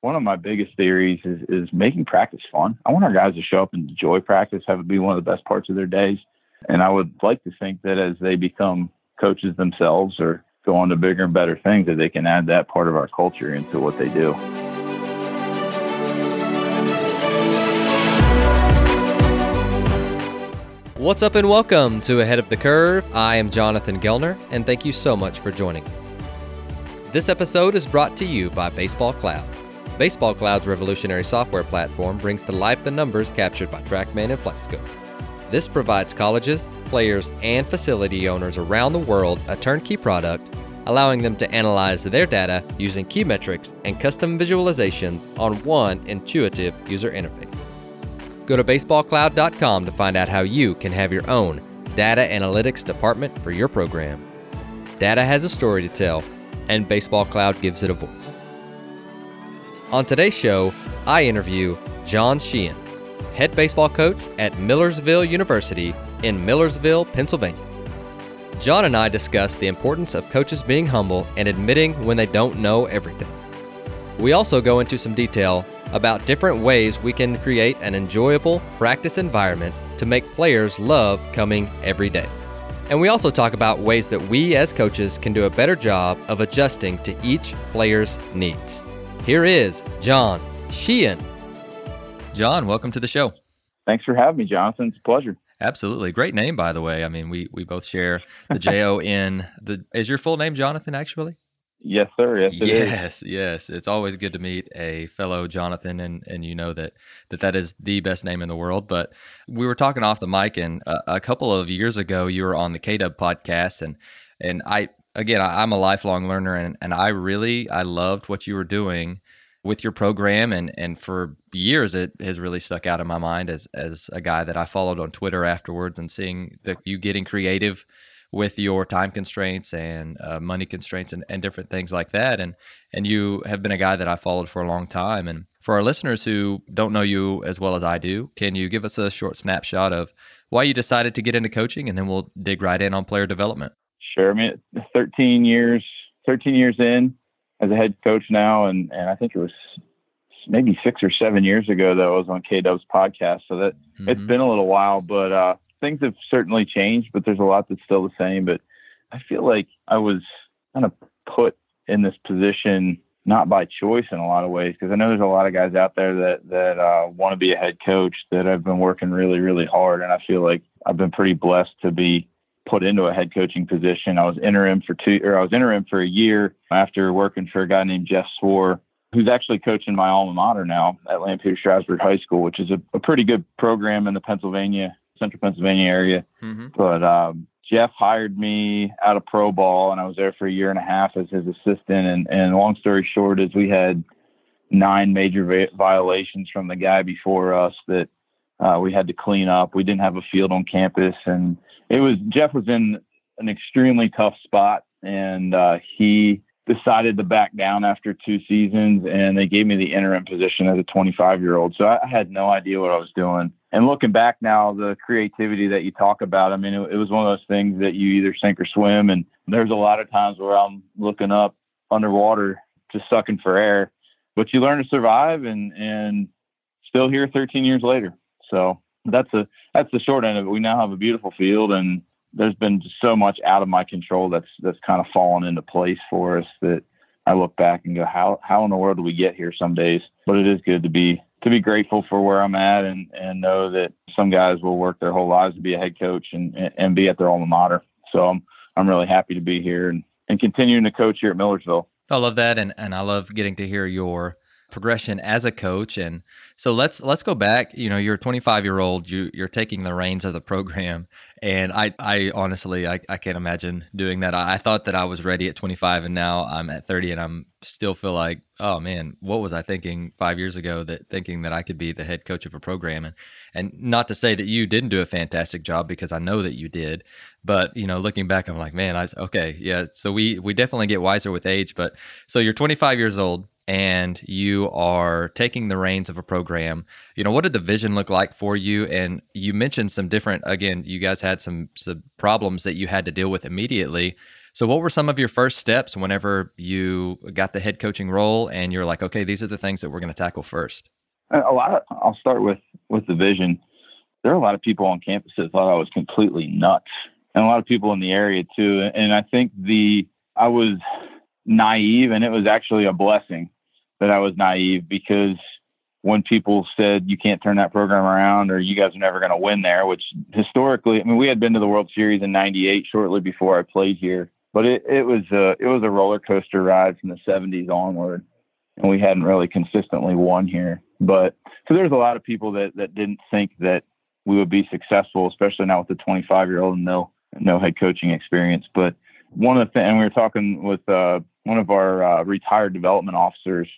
one of my biggest theories is, is making practice fun. I want our guys to show up and enjoy practice, have it be one of the best parts of their days. And I would like to think that as they become coaches themselves or go on to bigger and better things, that they can add that part of our culture into what they do. What's up and welcome to Ahead of the Curve. I am Jonathan Gelner, and thank you so much for joining us. This episode is brought to you by Baseball Cloud. Baseball Cloud's revolutionary software platform brings to life the numbers captured by TrackMan and FlightScope. This provides colleges, players, and facility owners around the world a turnkey product, allowing them to analyze their data using key metrics and custom visualizations on one intuitive user interface. Go to baseballcloud.com to find out how you can have your own data analytics department for your program. Data has a story to tell, and Baseball Cloud gives it a voice. On today's show, I interview John Sheehan, head baseball coach at Millersville University in Millersville, Pennsylvania. John and I discuss the importance of coaches being humble and admitting when they don't know everything. We also go into some detail about different ways we can create an enjoyable practice environment to make players love coming every day. And we also talk about ways that we as coaches can do a better job of adjusting to each player's needs. Here is John Sheehan John, welcome to the show. Thanks for having me, Jonathan. It's a pleasure. Absolutely. Great name, by the way. I mean, we, we both share the J O N. The Is your full name Jonathan, actually? Yes, sir. Yes, yes, yes. It's always good to meet a fellow Jonathan, and, and you know that, that that is the best name in the world. But we were talking off the mic, and a, a couple of years ago, you were on the KW podcast, and and I again, I, I'm a lifelong learner, and and I really I loved what you were doing with your program and and for years it has really stuck out in my mind as as a guy that I followed on Twitter afterwards and seeing that you getting creative with your time constraints and uh, money constraints and, and different things like that. And and you have been a guy that I followed for a long time. And for our listeners who don't know you as well as I do can you give us a short snapshot of why you decided to get into coaching? And then we'll dig right in on player development sure I mean 13 years 13 years in as a head coach now, and and I think it was maybe six or seven years ago that I was on K Dub's podcast. So that mm-hmm. it's been a little while, but uh, things have certainly changed. But there's a lot that's still the same. But I feel like I was kind of put in this position not by choice in a lot of ways because I know there's a lot of guys out there that that uh, want to be a head coach that have been working really really hard, and I feel like I've been pretty blessed to be put into a head coaching position. I was interim for two, or I was interim for a year after working for a guy named Jeff Swore, who's actually coaching my alma mater now at Lampeter Strasburg High School, which is a, a, pretty good program in the Pennsylvania, central Pennsylvania area. Mm-hmm. But um, Jeff hired me out of pro ball, and I was there for a year and a half as his assistant. And, and long story short is we had nine major va- violations from the guy before us that uh, we had to clean up. We didn't have a field on campus, and it was Jeff was in an extremely tough spot, and uh, he decided to back down after two seasons, and they gave me the interim position as a 25 year old. So I had no idea what I was doing. And looking back now, the creativity that you talk about, I mean, it, it was one of those things that you either sink or swim. And there's a lot of times where I'm looking up underwater, just sucking for air, but you learn to survive and, and still here 13 years later. So that's a that's the short end of it. We now have a beautiful field, and there's been so much out of my control that's that's kind of fallen into place for us that I look back and go, how how in the world do we get here some days? But it is good to be to be grateful for where I'm at and and know that some guys will work their whole lives to be a head coach and and be at their alma mater. So I'm I'm really happy to be here and and continuing to coach here at Millersville. I love that, and and I love getting to hear your progression as a coach and so let's let's go back you know you're a 25 year old you you're taking the reins of the program and i i honestly i, I can't imagine doing that. I, I thought that i was ready at 25 and now i'm at 30 and i'm still feel like oh man what was i thinking five years ago that thinking that i could be the head coach of a program? And and not to say that you didn't do a fantastic job because i know that you did but you know looking back i'm like man i okay yeah so we we definitely get wiser with age but so you're 25 years old and you are taking the reins of a program, you know, what did the vision look like for you? And you mentioned some different, again, you guys had some, some problems that you had to deal with immediately. So, what were some of your first steps whenever you got the head coaching role and you're like, okay, these are the things that we're going to tackle first? Uh, a lot. Of, I'll start with with the vision. There are a lot of people on campus that thought I was completely nuts, and a lot of people in the area too. And I think the I was naive, and it was actually a blessing that I was naive because when people said you can't turn that program around or you guys are never going to win there, which historically, I mean, we had been to the World Series in '98 shortly before I played here, but it, it was a it was a roller coaster ride from the '70s onward, and we hadn't really consistently won here. But so there's a lot of people that that didn't think that we would be successful, especially now with the 25 year old and no no head coaching experience. But one of the things, and we were talking with uh, one of our uh, retired development officers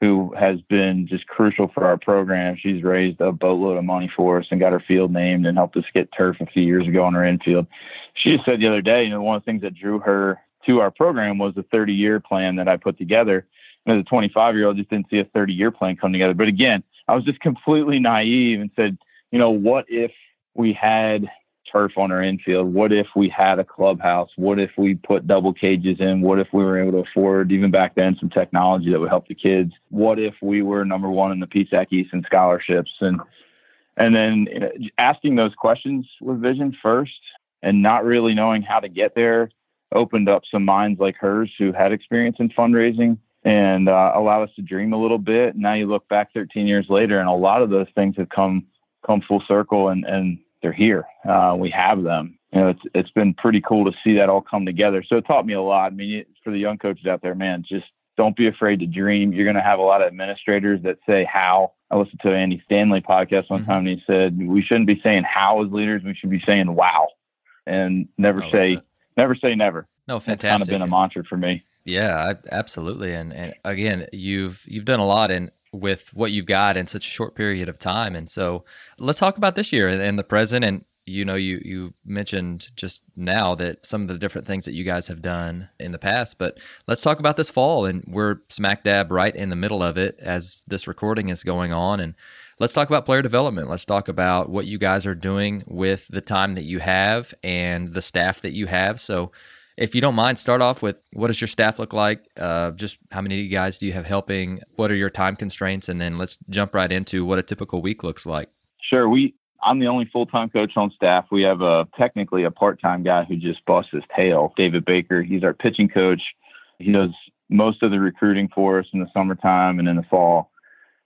who has been just crucial for our program. She's raised a boatload of money for us and got her field named and helped us get turf a few years ago on our infield. She just said the other day, you know, one of the things that drew her to our program was the 30 year plan that I put together. And as a 25 year old, just didn't see a 30 year plan come together. But again, I was just completely naive and said, you know, what if we had turf on our infield? What if we had a clubhouse? What if we put double cages in? What if we were able to afford, even back then, some technology that would help the kids? What if we were number one in the PSAC in scholarships? And and then asking those questions with vision first and not really knowing how to get there opened up some minds like hers who had experience in fundraising and uh, allowed us to dream a little bit. Now you look back 13 years later, and a lot of those things have come come full circle, and and they're here. Uh, we have them. You know, it's it's been pretty cool to see that all come together. So it taught me a lot. I mean, for the young coaches out there, man, just don't be afraid to dream. You're going to have a lot of administrators that say how. I listened to Andy Stanley podcast one mm-hmm. time, and he said we shouldn't be saying how as leaders. We should be saying wow, and never say that. never say never. No, fantastic. That's kind of been a mantra for me. Yeah, absolutely. And, and again, you've you've done a lot, and with what you've got in such a short period of time. And so let's talk about this year and, the present. And you know, you you mentioned just now that some of the different things that you guys have done in the past, but let's talk about this fall. And we're smack dab right in the middle of it as this recording is going on. And let's talk about player development. Let's talk about what you guys are doing with the time that you have and the staff that you have. So if you don't mind, start off with what does your staff look like? Uh, just how many guys do you have helping? What are your time constraints? And then let's jump right into what a typical week looks like. Sure. We I'm the only full time coach on staff. We have a technically a part time guy who just busts his tail, David Baker. He's our pitching coach. He does most of the recruiting for us in the summertime and in the fall.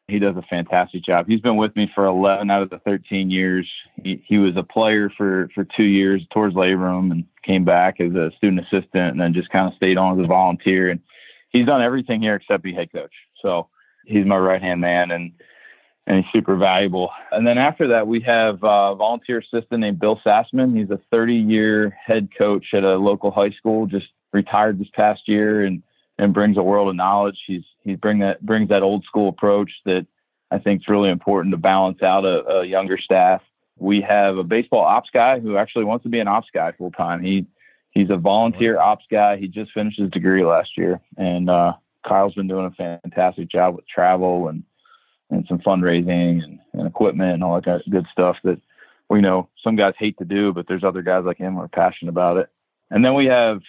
He does a fantastic job. He's been with me for 11 out of the 13 years. He, he was a player for, for two years towards Labrum and came back as a student assistant and then just kind of stayed on as a volunteer. And he's done everything here except be head coach. So he's my right hand man and and he's super valuable. And then after that, we have a volunteer assistant named Bill Sassman. He's a 30 year head coach at a local high school, just retired this past year and and brings a world of knowledge. He's he bring that brings that old school approach that I think is really important to balance out a, a younger staff. We have a baseball ops guy who actually wants to be an ops guy full time. He he's a volunteer ops guy. He just finished his degree last year, and uh, Kyle's been doing a fantastic job with travel and and some fundraising and, and equipment and all that good stuff that we know some guys hate to do, but there's other guys like him who are passionate about it. And then we have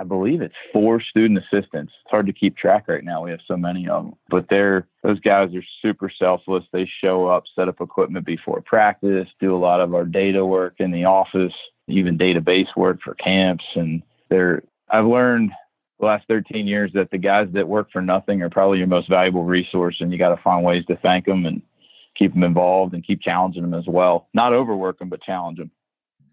I believe it's four student assistants. It's hard to keep track right now. We have so many of them, but they're those guys are super selfless. They show up, set up equipment before practice, do a lot of our data work in the office, even database work for camps. And they're I've learned the last 13 years that the guys that work for nothing are probably your most valuable resource, and you got to find ways to thank them and keep them involved and keep challenging them as well. Not overwork them, but challenge them.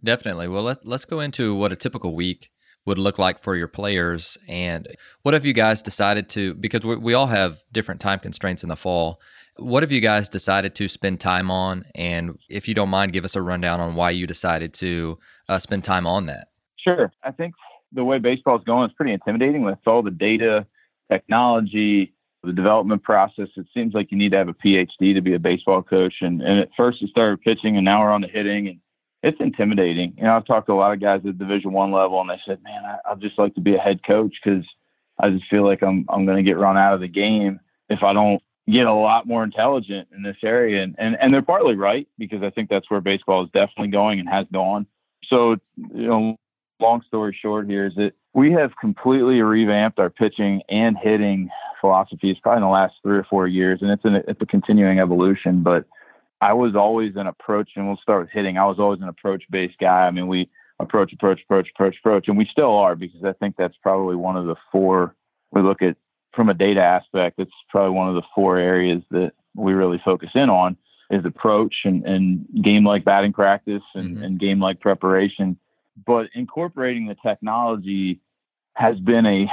Definitely. Well, let, let's go into what a typical week would look like for your players and what have you guys decided to because we, we all have different time constraints in the fall. What have you guys decided to spend time on? And if you don't mind give us a rundown on why you decided to uh, spend time on that. Sure. I think the way baseball is going is pretty intimidating with all the data technology the development process. It seems like you need to have a phd to be a baseball coach. And, and at first it started pitching and now we're on the hitting and it's intimidating. You know, I've talked to a lot of guys at Division One level, and they said, "Man, I, would just like to be a head coach because I just feel like I'm I'm going to get run out of the game if I don't get a lot more intelligent in this area." And and and they're partly right because I think that's where baseball is definitely going and has gone. So, you know, long story short here is that we have completely revamped our pitching and hitting philosophies probably in the last three or four years, and it's an it's a continuing evolution. But I was always an approach, and we'll start with hitting. I was always an approach based guy. I mean, we approach, approach, approach, approach, approach, and we still are because I think that's probably one of the four we look at from a data aspect. It's probably one of the four areas that we really focus in on is approach and, and game like batting practice and, mm-hmm. and game like preparation. But incorporating the technology has been a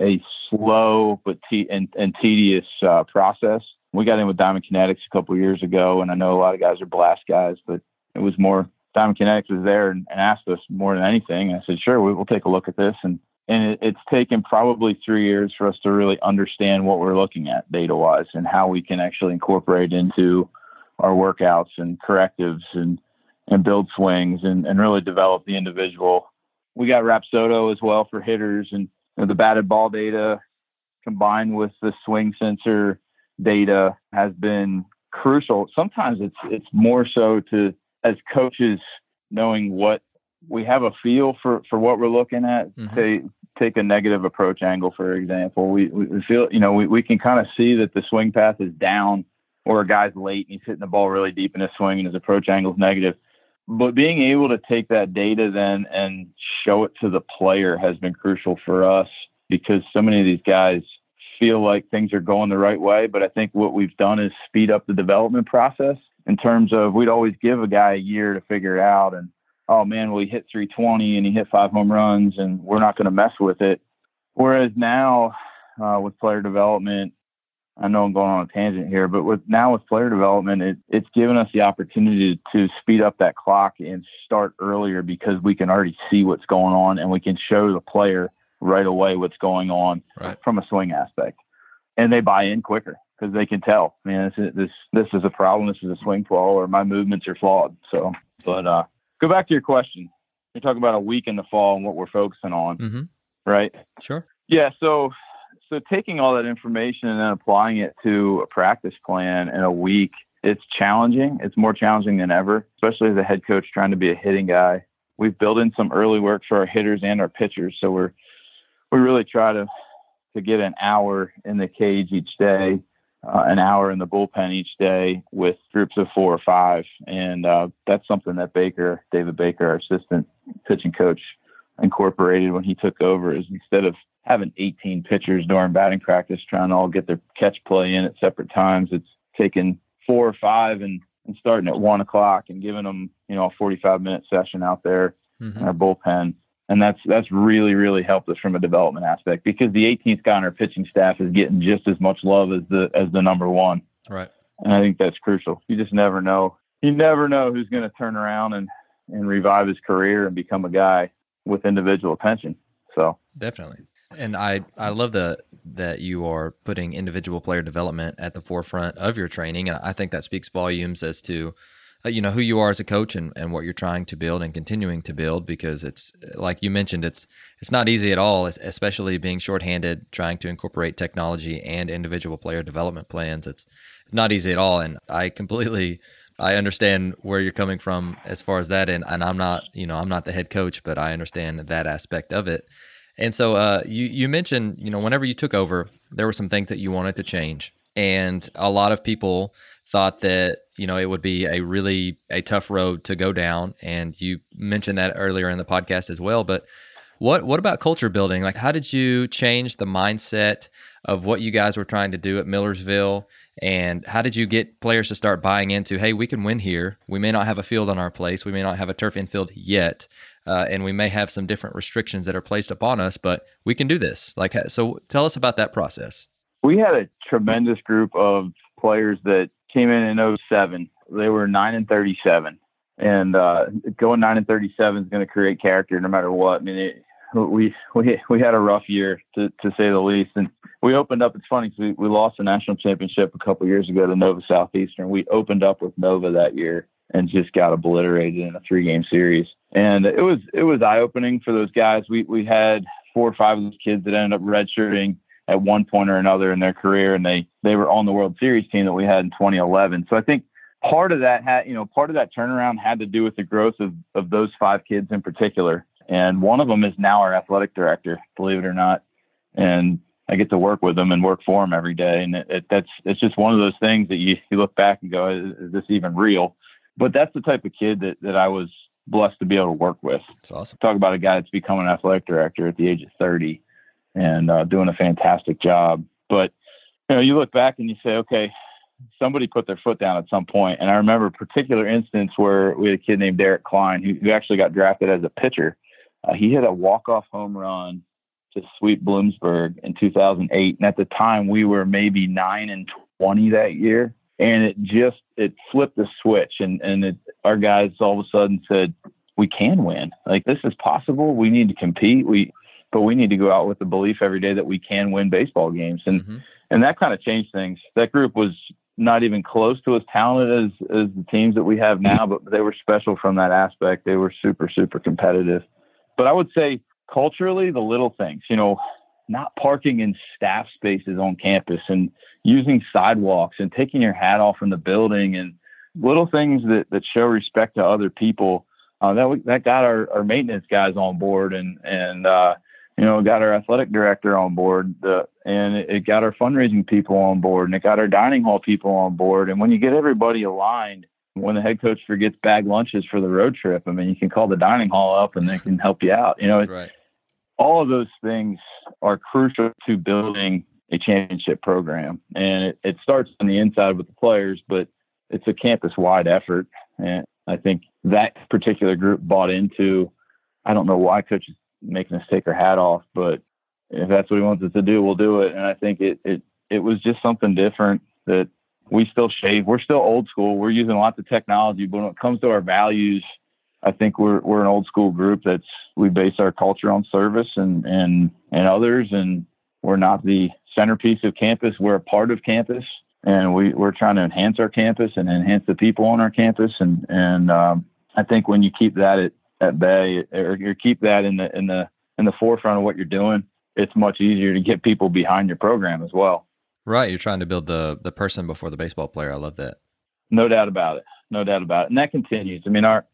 a slow but te- and, and tedious uh, process. We got in with Diamond Kinetics a couple years ago, and I know a lot of guys are blast guys, but it was more Diamond Kinetics was there and, and asked us more than anything. And I said, sure, we, will take a look at this. And and it, it's taken probably three years for us to really understand what we're looking at data wise and how we can actually incorporate into our workouts and correctives and and build swings and, and really develop the individual. We got Rapsodo as well for hitters and you know, the batted ball data combined with the swing sensor data has been crucial. Sometimes it's it's more so to as coaches knowing what we have a feel for for what we're looking at. Mm-hmm. Say take a negative approach angle for example. We we feel you know we, we can kind of see that the swing path is down or a guy's late and he's hitting the ball really deep in his swing and his approach angle is negative. But being able to take that data then and show it to the player has been crucial for us because so many of these guys feel like things are going the right way. But I think what we've done is speed up the development process in terms of we'd always give a guy a year to figure it out. And oh man, well, he hit 320 and he hit five home runs and we're not going to mess with it. Whereas now uh, with player development, I know I'm going on a tangent here, but with now with player development, it, it's given us the opportunity to speed up that clock and start earlier because we can already see what's going on and we can show the player right away what's going on right. from a swing aspect, and they buy in quicker because they can tell. Man, this is this this is a problem. This is a swing flaw, or my movements are flawed. So, but uh, go back to your question. You're talking about a week in the fall and what we're focusing on, mm-hmm. right? Sure. Yeah. So so taking all that information and then applying it to a practice plan in a week, it's challenging. It's more challenging than ever, especially as a head coach trying to be a hitting guy. We've built in some early work for our hitters and our pitchers, so we're we really try to to get an hour in the cage each day, uh, an hour in the bullpen each day with groups of four or five, and uh, that's something that Baker, David Baker, our assistant pitching coach, incorporated when he took over. Is instead of having 18 pitchers during batting practice trying to all get their catch play in at separate times. It's taking four or five and, and starting at one o'clock and giving them, you know, a 45 minute session out there mm-hmm. in our bullpen. And that's that's really really helped us from a development aspect because the 18th guy on our pitching staff is getting just as much love as the as the number one. Right. And I think that's crucial. You just never know. You never know who's going to turn around and and revive his career and become a guy with individual attention. So definitely. And I, I love the that you are putting individual player development at the forefront of your training, and I think that speaks volumes as to uh, you know who you are as a coach and, and what you're trying to build and continuing to build because it's like you mentioned it's it's not easy at all especially being shorthanded trying to incorporate technology and individual player development plans. It's not easy at all. And I completely I understand where you're coming from as far as that and, and I'm not you know I'm not the head coach but I understand that aspect of it. And so uh, you you mentioned you know whenever you took over, there were some things that you wanted to change, and a lot of people thought that you know it would be a really a tough road to go down. And you mentioned that earlier in the podcast as well. But what what about culture building? Like, how did you change the mindset of what you guys were trying to do at Millersville? And how did you get players to start buying into, hey, we can win here. We may not have a field on our place. We may not have a turf infield yet, uh, and we may have some different restrictions that are placed upon us, but we can do this. Like, so tell us about that process. We had a tremendous group of players that came in in 07. They were 9 and 37. And uh, going 9 and 37 is going to create character no matter what. I mean, it, we we we had a rough year to to say the least, and we opened up. It's funny because we we lost the national championship a couple years ago to Nova Southeastern. We opened up with Nova that year and just got obliterated in a three game series and it was it was eye opening for those guys. We we had four or five of those kids that ended up redshirting at one point or another in their career, and they they were on the World Series team that we had in 2011. So I think part of that had you know part of that turnaround had to do with the growth of of those five kids in particular. and one of them is now our athletic director, believe it or not. And I get to work with him and work for him every day. And it, it, that's it's just one of those things that you, you look back and go, is, is, this even real? But that's the type of kid that, that I was blessed to be able to work with. It's awesome. Talk about a guy that's become an athletic director at the age of 30 and uh, doing a fantastic job. But you know, you look back and you say, okay, somebody put their foot down at some point. And I remember a particular instance where we had a kid named Derek Klein who, who actually got drafted as a pitcher. Uh, he hit a walk-off home run to sweep Bloomsburg in 2008, and at the time we were maybe nine and 20 that year, and it just it flipped the switch, and and it, our guys all of a sudden said we can win. Like this is possible. We need to compete. We but we need to go out with the belief every day that we can win baseball games, and mm-hmm. and that kind of changed things. That group was not even close to as talented as as the teams that we have now, but they were special from that aspect. They were super super competitive. But I would say culturally, the little things, you know, not parking in staff spaces on campus and using sidewalks and taking your hat off in the building and little things that, that show respect to other people. Uh, that that got our, our maintenance guys on board and and uh, you know got our athletic director on board the, and it, it got our fundraising people on board and it got our dining hall people on board and when you get everybody aligned when the head coach forgets bag lunches for the road trip I mean you can call the dining hall up and they can help you out you know right all of those things are crucial to building a championship program. And it, it starts on the inside with the players, but it's a campus wide effort. And I think that particular group bought into, I don't know why coach is making us take our hat off, but if that's what he wants us to do, we'll do it. And I think it, it, it was just something different that we still shave. We're still old school. We're using lots of technology, but when it comes to our values, I think we're we're an old school group that's we base our culture on service and and and others, and we're not the centerpiece of campus. We're a part of campus, and we we're trying to enhance our campus and enhance the people on our campus. And and um, I think when you keep that at, at bay or you keep that in the in the in the forefront of what you're doing, it's much easier to get people behind your program as well. Right, you're trying to build the the person before the baseball player. I love that. No doubt about it. No doubt about it. And that continues. I mean, our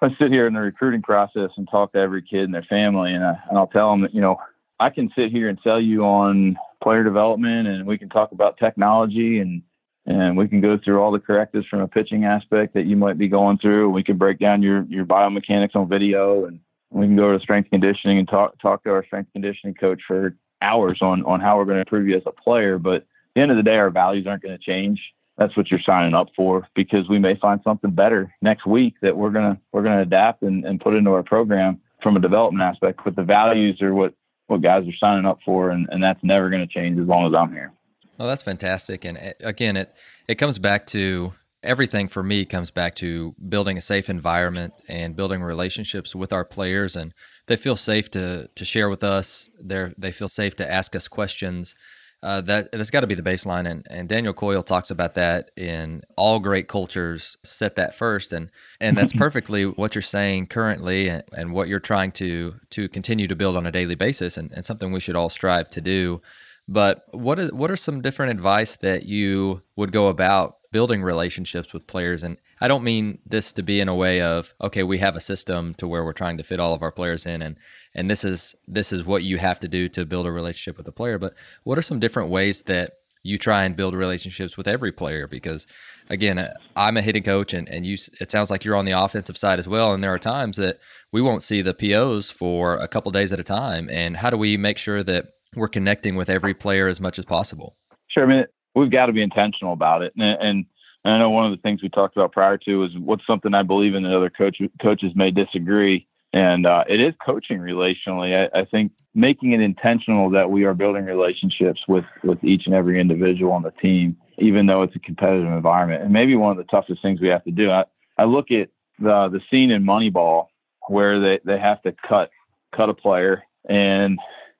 I sit here in the recruiting process and talk to every kid and their family, and, I, and I'll tell them that you know I can sit here and tell you on player development, and we can talk about technology, and and we can go through all the correctives from a pitching aspect that you might be going through. We can break down your your biomechanics on video, and we can go to strength conditioning and talk talk to our strength conditioning coach for hours on on how we're going to improve you as a player. But at the end of the day, our values aren't going to change that's what you're signing up for because we may find something better next week that we're gonna we're gonna adapt and, and put into our program from a development aspect. But the values are what what guys are signing up for, and, and that's never going to change as long as I'm here. Well, that's fantastic. And eh, again, it it comes back to everything for me comes back to building a safe environment and building relationships with our players and they feel safe to to share with us they they feel safe to ask us questions uh, that that's got to be the baseline, and, and Daniel Coyle talks about that in all great cultures. Set that first, and and that's perfectly what you're saying currently, and, and what you're trying to to continue to build on a daily basis, and, and something we should all strive to do. But what is what are some different advice that you would go about building relationships with players? And I don't mean this to be in a way of okay we have a system to where we're trying to fit all of our players in and and this is this is what you have to do to build a relationship with a player. But what are some different ways that you try and build relationships with every player? Because again uh, I'm a hitting coach and and you it sounds like you're on the offensive side as well. And there are times that we won't see the POs for a couple days at a time. And how do we make sure that we're connecting with every player as much as possible sure I mean we've got to be intentional about it. And, and, and I know one of the things we talked about prior to is what's something I believe in that other coach, coaches may disagree. And uh, it is coaching relationally. I, I think making it intentional that we are building relationships with, with each and every individual on the team, even though it's a competitive environment. And maybe one of the toughest things we have to do. I, I look at the the scene in Moneyball where they, they have to cut cut a player and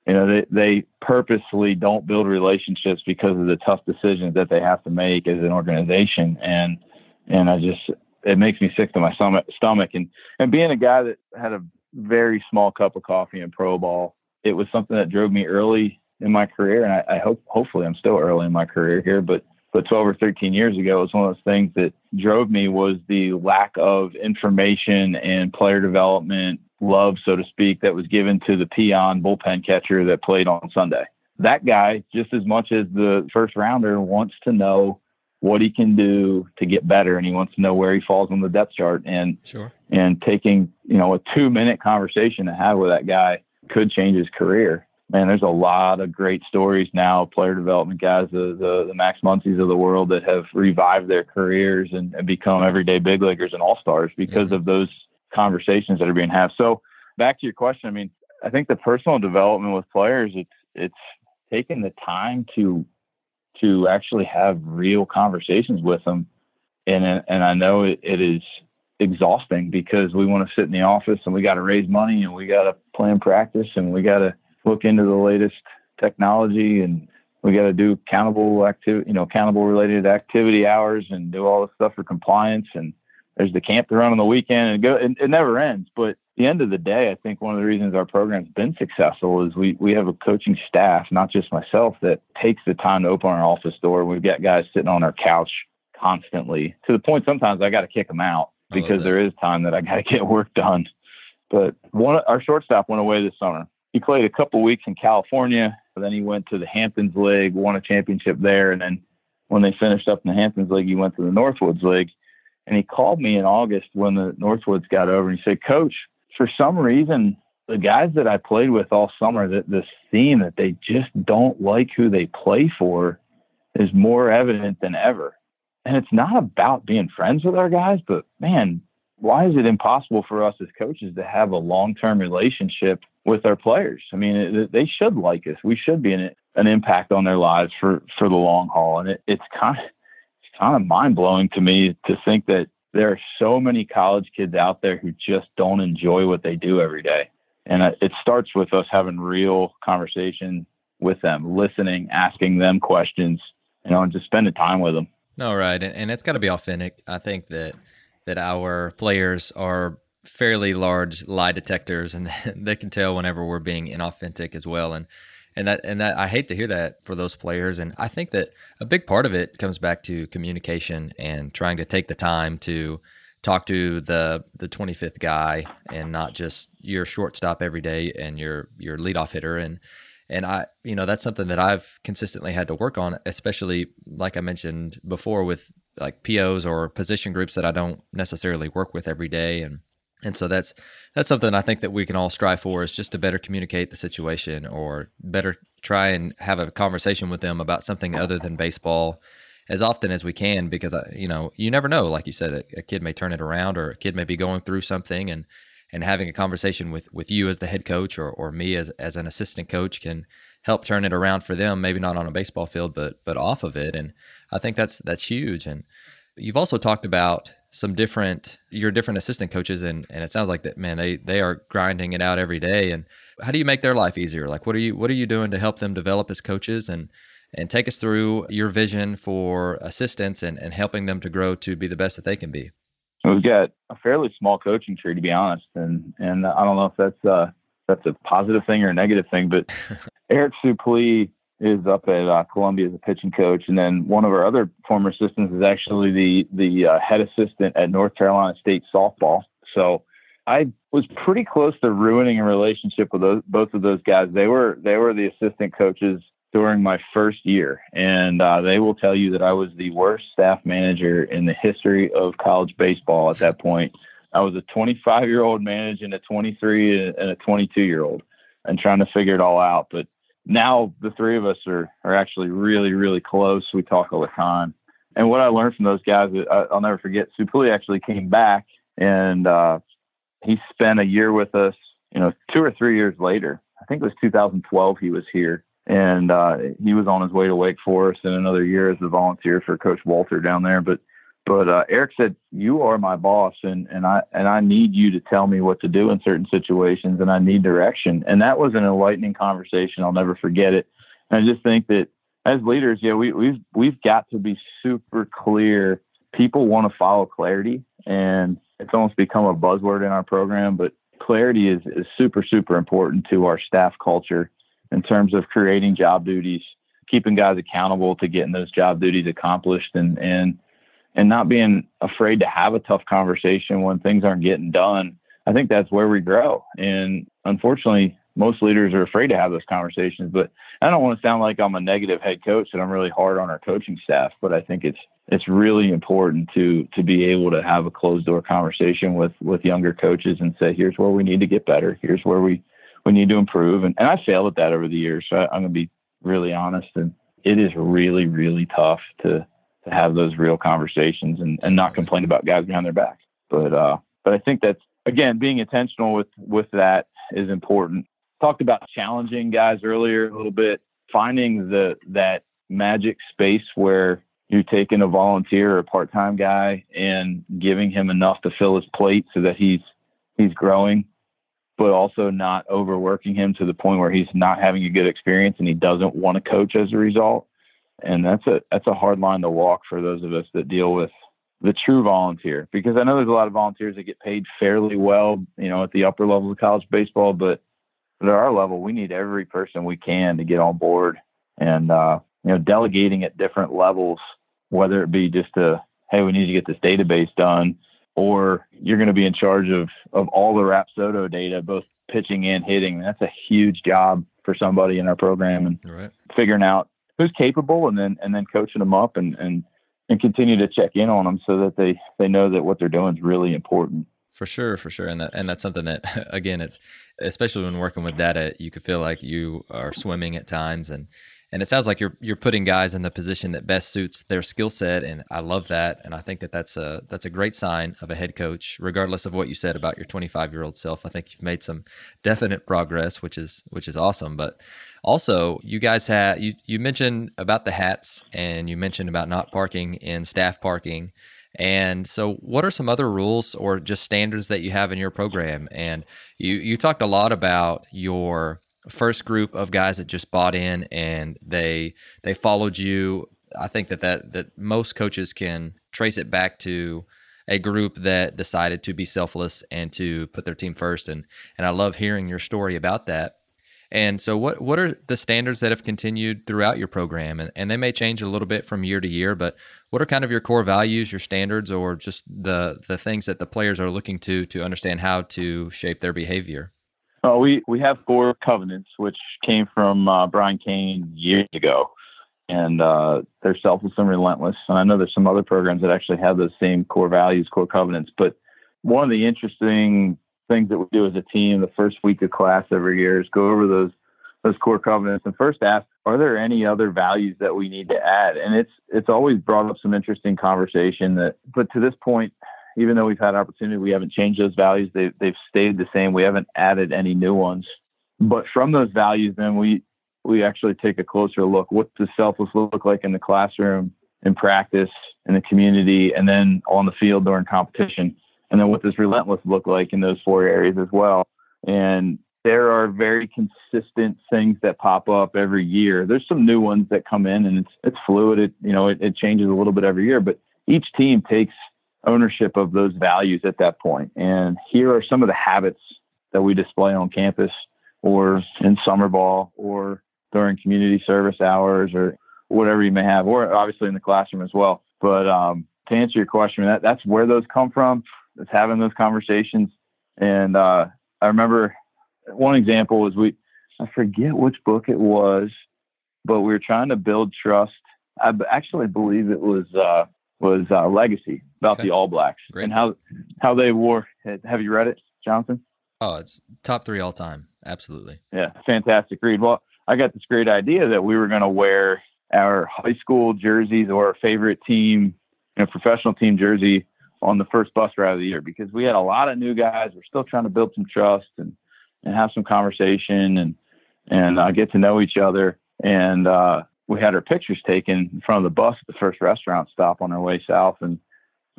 you know they, they purposely don't build relationships because of the tough decisions that they have to make as an organization. And and i just it makes me sick to my stomach stomach. And and being a guy that had a very small cup of coffee in pro ball it was something that drove me early in my career. And i, I hope hopefully i'm still early in my career here but but 12 or 13 years ago, it was one of those things that drove me was the lack of information and player development love, so to speak, that was given to the peon bullpen catcher that played on Sunday. That guy, just as much as the first rounder, wants to know what he can do to get better and he wants to know where he falls on the depth chart and sure. and taking you know a two minute conversation to have with that guy could change his career man there's a lot of great stories now player development guys the the, the Max Muncys of the world that have revived their careers and, and become everyday big leaguers and all stars because mm-hmm. of those conversations that are being had so back to your question i mean i think the personal development with players it's it's taking the time to to actually have real conversations with them. And, and I know it, it is exhausting because we want to sit in the office and we got to raise money and we got to plan practice and we got to look into the latest technology and we got to do accountable activity, you know, accountable related activity hours and do all this stuff for compliance. And there's the camp to run on the weekend and go, it, it never ends. But the end of the day, I think one of the reasons our program's been successful is we, we have a coaching staff, not just myself, that takes the time to open our office door. We've got guys sitting on our couch constantly to the point sometimes I got to kick them out because there is time that I got to get work done. But one, our shortstop went away this summer. He played a couple weeks in California. Then he went to the Hamptons League, won a championship there. And then when they finished up in the Hamptons League, he went to the Northwoods League. And he called me in August when the Northwoods got over and he said, Coach, for some reason, the guys that I played with all summer, that this theme that they just don't like who they play for is more evident than ever. And it's not about being friends with our guys, but man, why is it impossible for us as coaches to have a long term relationship with our players? I mean, it, they should like us. We should be an, an impact on their lives for, for the long haul. And it, it's kind of, it's kind of mind blowing to me to think that there are so many college kids out there who just don't enjoy what they do every day. And it starts with us having real conversation with them, listening, asking them questions, you know, and just spending time with them. No, right. And it's got to be authentic. I think that, that our players are fairly large lie detectors and they can tell whenever we're being inauthentic as well. And and that and that I hate to hear that for those players. And I think that a big part of it comes back to communication and trying to take the time to talk to the the 25th guy and not just your shortstop every day and your your leadoff hitter and and I you know that's something that I've consistently had to work on especially like I mentioned before with like POs or position groups that I don't necessarily work with every day and and so that's that's something I think that we can all strive for is just to better communicate the situation or better try and have a conversation with them about something other than baseball as often as we can because uh, you know you never know like you said a, a, kid may turn it around or a kid may be going through something and and having a conversation with with you as the head coach or or me as as an assistant coach can help turn it around for them maybe not on a baseball field but but off of it. And I think that's that's huge. And you've also talked about some different your different assistant coaches and and it sounds like that man they they are grinding it out every day. And how do you make their life easier? Like what are you what are you doing to help them develop as coaches and and take us through your vision for assistants and, and helping them to grow to be the best that they can be? We've got a fairly small coaching tree to be honest. And and i don't know if that's uh that's a positive thing or a negative thing but eric suplee is up at uh, Columbia as a pitching coach, and then one of our other former assistants is actually the the uh, head assistant at North Carolina State softball. So I was pretty close to ruining a relationship with those, both of those guys. They were they were the assistant coaches during my first year, and uh, they will tell you that I was the worst staff manager in the history of college baseball at that point. I was a 25 year old managing a 23 and a 22 year old, and trying to figure it all out, but now the three of us are are actually really really close. We talk all the time. And what I learned from those guys, I, will never forget. Suplee actually came back and uh, he spent a year with us. You know, two or three years later, I think it was 2012. He was here, and uh, he was on his way to Wake Forest in another year as a volunteer for Coach Walter down there. But but uh, Eric said, "You are my boss, and and I and I need you to tell me what to do in certain situations, and I need direction." And that was an enlightening conversation. I'll never forget it. And I just think that as leaders, yeah, we, we've we've got to be super clear. People want to follow clarity, and it's almost become a buzzword in our program. But clarity is is super super important to our staff culture in terms of creating job duties, keeping guys accountable to getting those job duties accomplished, and and and not being afraid to have a tough conversation when things aren't getting done. I think that's where we grow. And unfortunately, most leaders are afraid to have those conversations. But I don't want to sound like I'm a negative head coach and I'm really hard on our coaching staff. But I think it's it's really important to to be able to have a closed door conversation with with younger coaches and say, here's where we need to get better. Here's where we we need to improve. And and I failed at that over the years. So I, I'm going to be really honest. And it is really really tough to to have those real conversations and, and not complain about guys behind their back. But uh, but I think that's again being intentional with with that is important. Talked about challenging guys earlier a little bit, finding the that magic space where you're taking a volunteer or a part-time guy and giving him enough to fill his plate so that he's he's growing but also not overworking him to the point where he's not having a good experience and he doesn't want to coach as a result and that's a that's a hard line to walk for those of us that deal with the true volunteer because I know there's a lot of volunteers that get paid fairly well, you know, at the upper level of college baseball, but at our level, we need every person we can to get on board and uh, you know, delegating at different levels, whether it be just a hey, we need to get this database done, or you're going to be in charge of of all the Rapsodo data, both pitching and hitting. That's a huge job for somebody in our program and right. figuring out who's capable and then and then coaching them up and and and continue to check in on them so that they they know that what they're doing is really important. For sure, for sure, and that and that's something that again, it's especially when working with data, you could feel like you are swimming at times, and and it sounds like you're you're putting guys in the position that best suits their skill set, and I love that, and I think that that's a that's a great sign of a head coach, regardless of what you said about your 25 year old self. I think you've made some definite progress, which is which is awesome, but also, you guys had you you mentioned about the hats and you mentioned about not parking in staff parking. And so, what are some other rules or just standards that you have in your program? And you you talked a lot about your first group of guys that just bought in and they they followed you. I think that that that most coaches can trace it back to a group that decided to be selfless and to put their team first. And and I love hearing your story about that. And so, what what are the standards that have continued throughout your program? And, and they may change a little bit from year to year, but what are kind of your core values, your standards, or just the the things that the players are looking to to understand how to shape their behavior? Uh, we we have four covenants, which came from uh, Brian Cain years ago, and uh, they're selfless and relentless. And I know there's some other programs that actually have those same core values, core covenants. But one of the interesting things that we do as a team the first week of class every year is go over those those core covenants and first ask are there any other values that we need to add and it's it's always brought up some interesting conversation that but to this point even though we've had opportunity we haven't changed those values. They, they've stayed the same. We haven't added any new ones. But from those values then we we actually take a closer look. What does selfless look like in the classroom in practice in the community and then on the field during competition? And then what does relentless look like in those four areas as well? And there are very consistent things that pop up every year. There's some new ones that come in and it's it's fluid. It you know it, it changes a little bit every year but each team takes ownership of those values at that point and here are some of the habits that we display on campus or in summer ball or during community service hours or whatever you may have or obviously in the classroom as well but um, to answer your question that that's where those come from is having those conversations. And uh, I remember one example was we, I forget which book it was, but we were trying to build trust. I actually believe it was uh, was uh, Legacy about okay. the All Blacks Great. and how how they wore. It have you read it, Jonathan? Oh, it's top three all time. Absolutely. Yeah, fantastic read. Well, I got this great idea that we were going to wear our high school jerseys or our favorite team, you know, professional team jersey on the first bus ride of the year because we had a lot of new guys. We're still trying to build some trust and, and have some conversation and and uh, get to know each other. And uh, we had our pictures taken in front of the bus at the first restaurant stop on our way south, and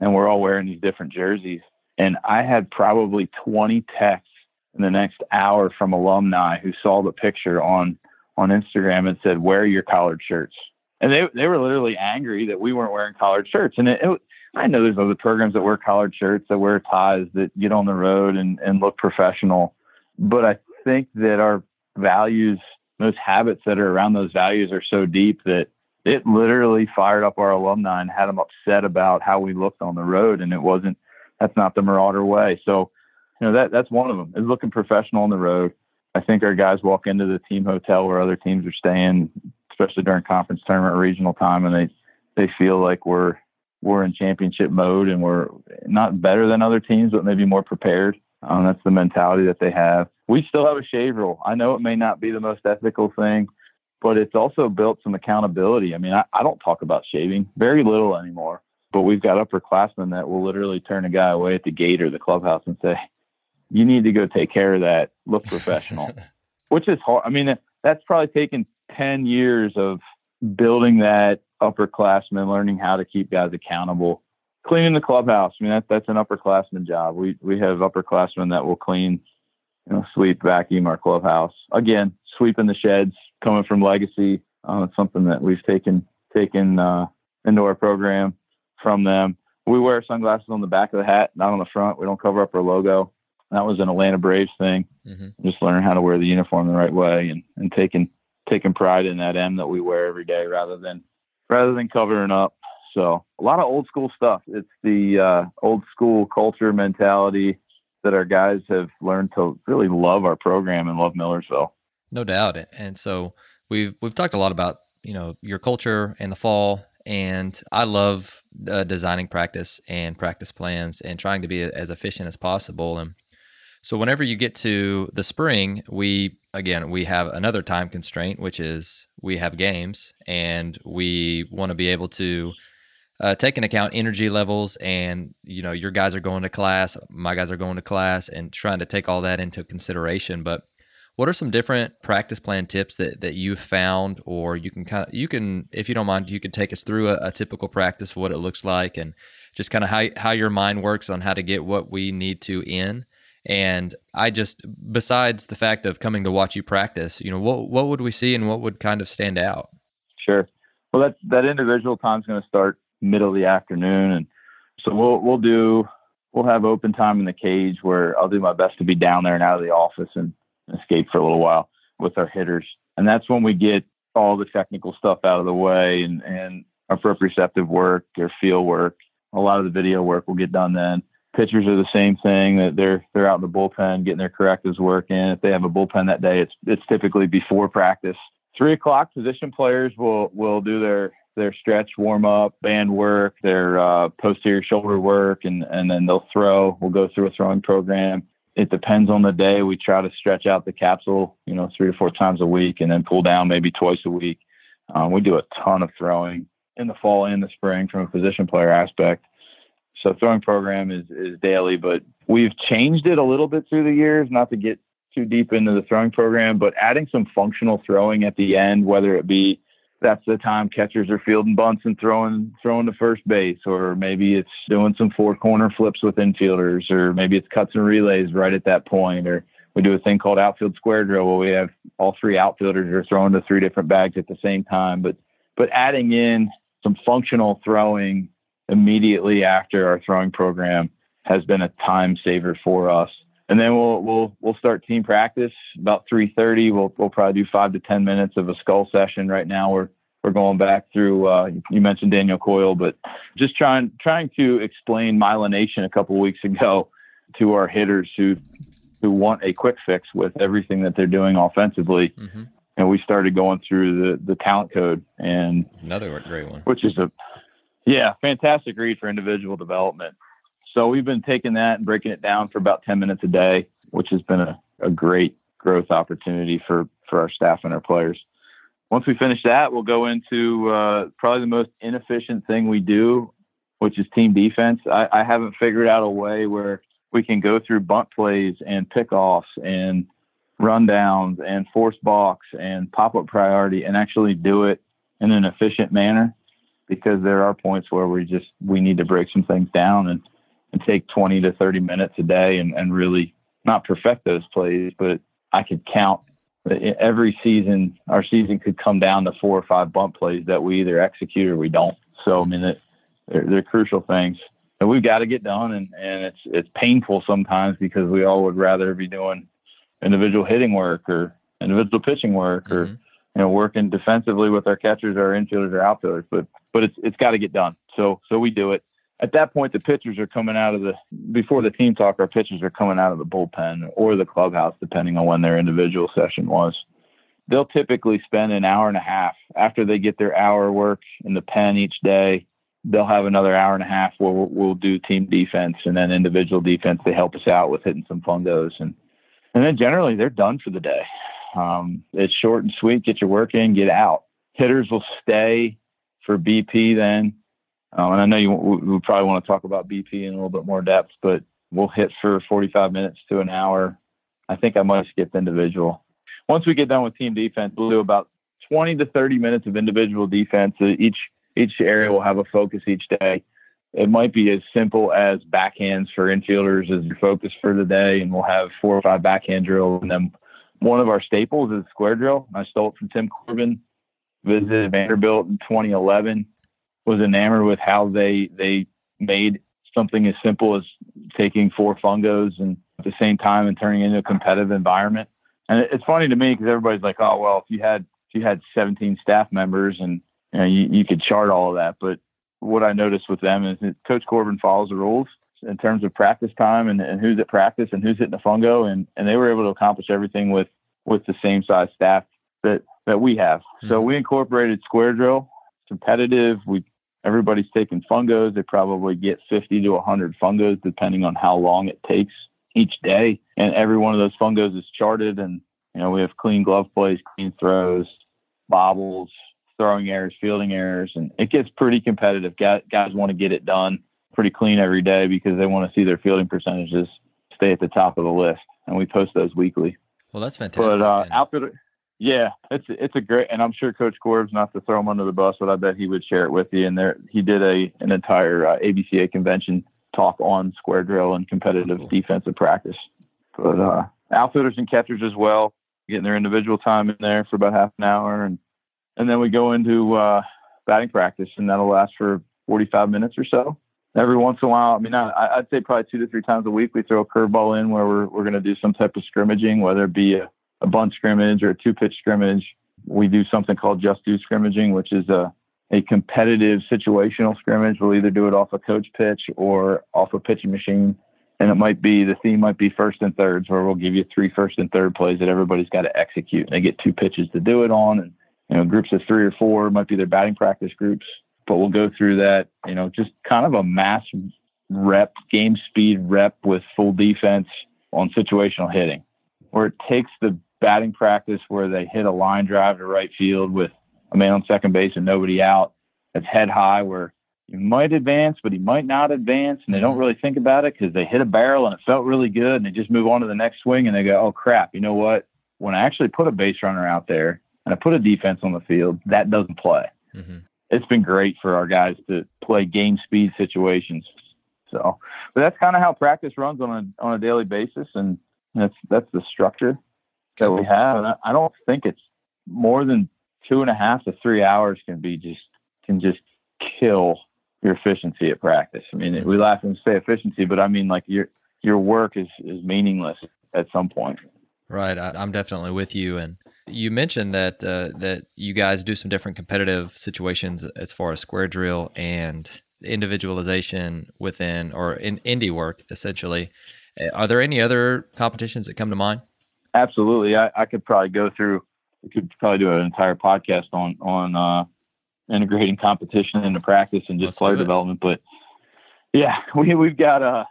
and we're all wearing these different jerseys. And I had probably 20 texts in the next hour from alumni who saw the picture on on Instagram and said, "Wear your collared shirts." And they they were literally angry that we weren't wearing collared shirts. And it, it I know there's other programs that wear collared shirts, that wear ties, that get on the road and, and look professional. But I think that our values, those habits that are around those values are so deep that it literally fired up our alumni and had them upset about how we looked on the road. And it wasn't, that's not the Marauder way. So you know that that's one of them is looking professional on the road. I think our guys walk into the team hotel where other teams are staying, especially during conference tournament regional time, and they they feel like we're we're in championship mode and we're not better than other teams, but maybe more prepared. Um, that's the mentality that they have. We still have a shave rule. I know it may not be the most ethical thing, but it's also built some accountability. I mean, I, I don't talk about shaving very little anymore, but we've got upperclassmen that will literally turn a guy away at the gate or the clubhouse and say, you need to go take care of that. Look professional, which is hard. I mean, that's probably taken 10 years of building that upperclassmen, learning how to keep guys accountable. Cleaning the clubhouse. I mean, that, that's an upperclassman job. We, we have upperclassmen that will clean, you know, sweep, vacuum our clubhouse. Again, sweeping the sheds coming from legacy. Uh, it's something that we've taken, taken, uh, into our program from them. We wear sunglasses on the back of the hat, not on the front. We don't cover up our logo. That was an Atlanta Braves thing. Mm-hmm. Just learning how to wear the uniform the right way and, and taking taking pride in that M that we wear every day rather than rather than covering up. So a lot of old school stuff. It's the uh, old school culture mentality that our guys have learned to really love our program and love Millersville. No doubt. And so we've we've talked a lot about you know your culture and the fall, and I love uh, designing practice and practice plans and trying to be as efficient as possible. And so whenever you get to the spring, we again we have another time constraint, which is we have games, and we want to be able to uh, take into account energy levels, and you know your guys are going to class, my guys are going to class, and trying to take all that into consideration. But what are some different practice plan tips that that you've found, or you can kind of you can, if you don't mind, you could take us through a, a typical practice, what it looks like, and just kind of how how your mind works on how to get what we need to in and I just, besides the fact of coming to watch you practice, you know, what what would we see and what would kind of stand out? Sure. Well, that that individual time is going to start middle of the afternoon, and so we'll we'll do we'll have open time in the cage where I'll do my best to be down there and out of the office and escape for a little while with our hitters, and that's when we get all the technical stuff out of the way and and our proprioceptive work, their field work, a lot of the video work will get done then pitchers are the same thing that they're they're out in the bullpen getting their correctives working. If they have a bullpen that day, it's it's typically before practice. Three o'clock, position players will will do their their stretch, warm up, band work, their uh, posterior shoulder work, and and then they'll throw. We'll go through a throwing program. It depends on the day. We try to stretch out the capsule, you know, three or four times a week, and then pull down maybe twice a week. Um, we do a ton of throwing in the fall and the spring from a position player aspect. So throwing program is, is daily, but we've changed it a little bit through the years, not to get too deep into the throwing program, but adding some functional throwing at the end, whether it be that's the time catchers are fielding bunts and throwing throwing to first base, or maybe it's doing some four corner flips with infielders, or maybe it's cuts and relays right at that point, or we do a thing called outfield square drill where we have all three outfielders are throwing to three different bags at the same time. But but adding in some functional throwing immediately after our throwing program has been a time saver for us. And then we'll we'll we'll start team practice about 3:30. We'll we'll probably do five to 10 minutes of a skull session. Right now we're we're going back through. Uh, you mentioned Daniel Coyle, but just trying trying to explain myelination a couple weeks ago to our hitters who who want a quick fix with everything that they're doing offensively. Mm-hmm. And we started going through the the talent code and another great one, which is a yeah, fantastic read for individual development. So we've been taking that and breaking it down for about 10 minutes a day, which has been a, a great growth opportunity for, for our staff and our players. Once we finish that, we'll go into uh, probably the most inefficient thing we do, which is team defense. I, I haven't figured out a way where we can go through bunt plays and pickoffs and rundowns and force box and pop up priority and actually do it in an efficient manner because there are points where we just we need to break some things down and, and take 20 to 30 minutes a day and, and really not perfect those plays, but I could count every season. Our season could come down to four or five bump plays that we either execute or we don't. So I mean, it, they're, they're crucial things and we've got to get done. And, and it's it's painful sometimes because we all would rather be doing individual hitting work or individual pitching work mm-hmm. or you know, working defensively with our catchers, our infielders, our outfielders. But but it's it's got to get done. So so we do it. At that point, the pitchers are coming out of the before the team talk. Our pitchers are coming out of the bullpen or the clubhouse, depending on when their individual session was. They'll typically spend an hour and a half after they get their hour work in the pen each day. They'll have another hour and a half where we'll, we'll do team defense and then individual defense. They help us out with hitting some fungos and and then generally they're done for the day. Um, it's short and sweet. Get your work in, get out. Hitters will stay for BP then um, and I know you we probably want to talk about BP in a little bit more depth, but we'll hit for 45 minutes to an hour. I think I might skip individual. Once we get done with team defense, we'll do about 20 to 30 minutes of individual defense. Each each area will have a focus each day. It might be as simple as backhands for infielders as your focus for the day, and we'll have four or five backhand drills. And then one of our staples is square drill. I stole it from Tim Corbin. Visited Vanderbilt in 2011 was enamored with how they they made something as simple as taking four fungos and at the same time and turning into a competitive environment. And it's funny to me because everybody's like, oh well, if you had if you had 17 staff members and you, know, you, you could chart all of that, but what I noticed with them is that Coach Corbin follows the rules in terms of practice time and, and who's at practice and who's hitting the fungo, and and they were able to accomplish everything with with the same size staff that that we have. Mm-hmm. So we incorporated square drill, competitive. We everybody's taking fungos. They probably get 50 to 100 fungos depending on how long it takes each day. And every one of those fungos is charted. And, you know, we have clean glove plays, clean throws, bobbles, throwing errors, fielding errors. And it gets pretty competitive. Guys, guys want to get it done pretty clean every day because they want to see their fielding percentages stay at the top of the list. And we post those weekly. Well, that's fantastic. But uh, yeah, it's it's a great, and I'm sure Coach Corbs, not to throw him under the bus, but I bet he would share it with you. And there, he did a an entire uh, ABCA convention talk on square drill and competitive cool. defensive practice. But uh, outfielders and catchers as well, getting their individual time in there for about half an hour, and and then we go into uh, batting practice, and that'll last for 45 minutes or so. Every once in a while, I mean, I, I'd say probably two to three times a week, we throw a curveball in where we're we're going to do some type of scrimmaging, whether it be a a bunt scrimmage or a two pitch scrimmage. We do something called just do scrimmaging, which is a, a competitive situational scrimmage. We'll either do it off a coach pitch or off a pitching machine. And it might be the theme might be first and thirds, where we'll give you three first and third plays that everybody's got to execute. And they get two pitches to do it on, and you know groups of three or four might be their batting practice groups. But we'll go through that, you know, just kind of a mass rep, game speed rep with full defense on situational hitting, where it takes the batting practice where they hit a line drive to right field with a man on second base and nobody out. It's head high where you might advance, but he might not advance, and they don't mm-hmm. really think about it because they hit a barrel and it felt really good, and they just move on to the next swing and they go, "Oh crap! You know what? When I actually put a base runner out there and I put a defense on the field, that doesn't play." Mm-hmm. It's been great for our guys to play game speed situations. So, but that's kind of how practice runs on a on a daily basis, and that's that's the structure that we have. And I, don't think it's more than two and a half to three hours can be just can just kill your efficiency at practice. I mean, we laugh and say efficiency, but I mean like your your work is is meaningless at some point. Right, I, am definitely with you. And you mentioned that uh, that you guys do some different competitive situations as far as square drill and individualization within or in indie work, essentially. Are there any other competitions that come to mind? Absolutely. I, I could probably go through, we could probably do an entire podcast on, on, uh, integrating competition into practice and just player development. But yeah, we, we've got, uh,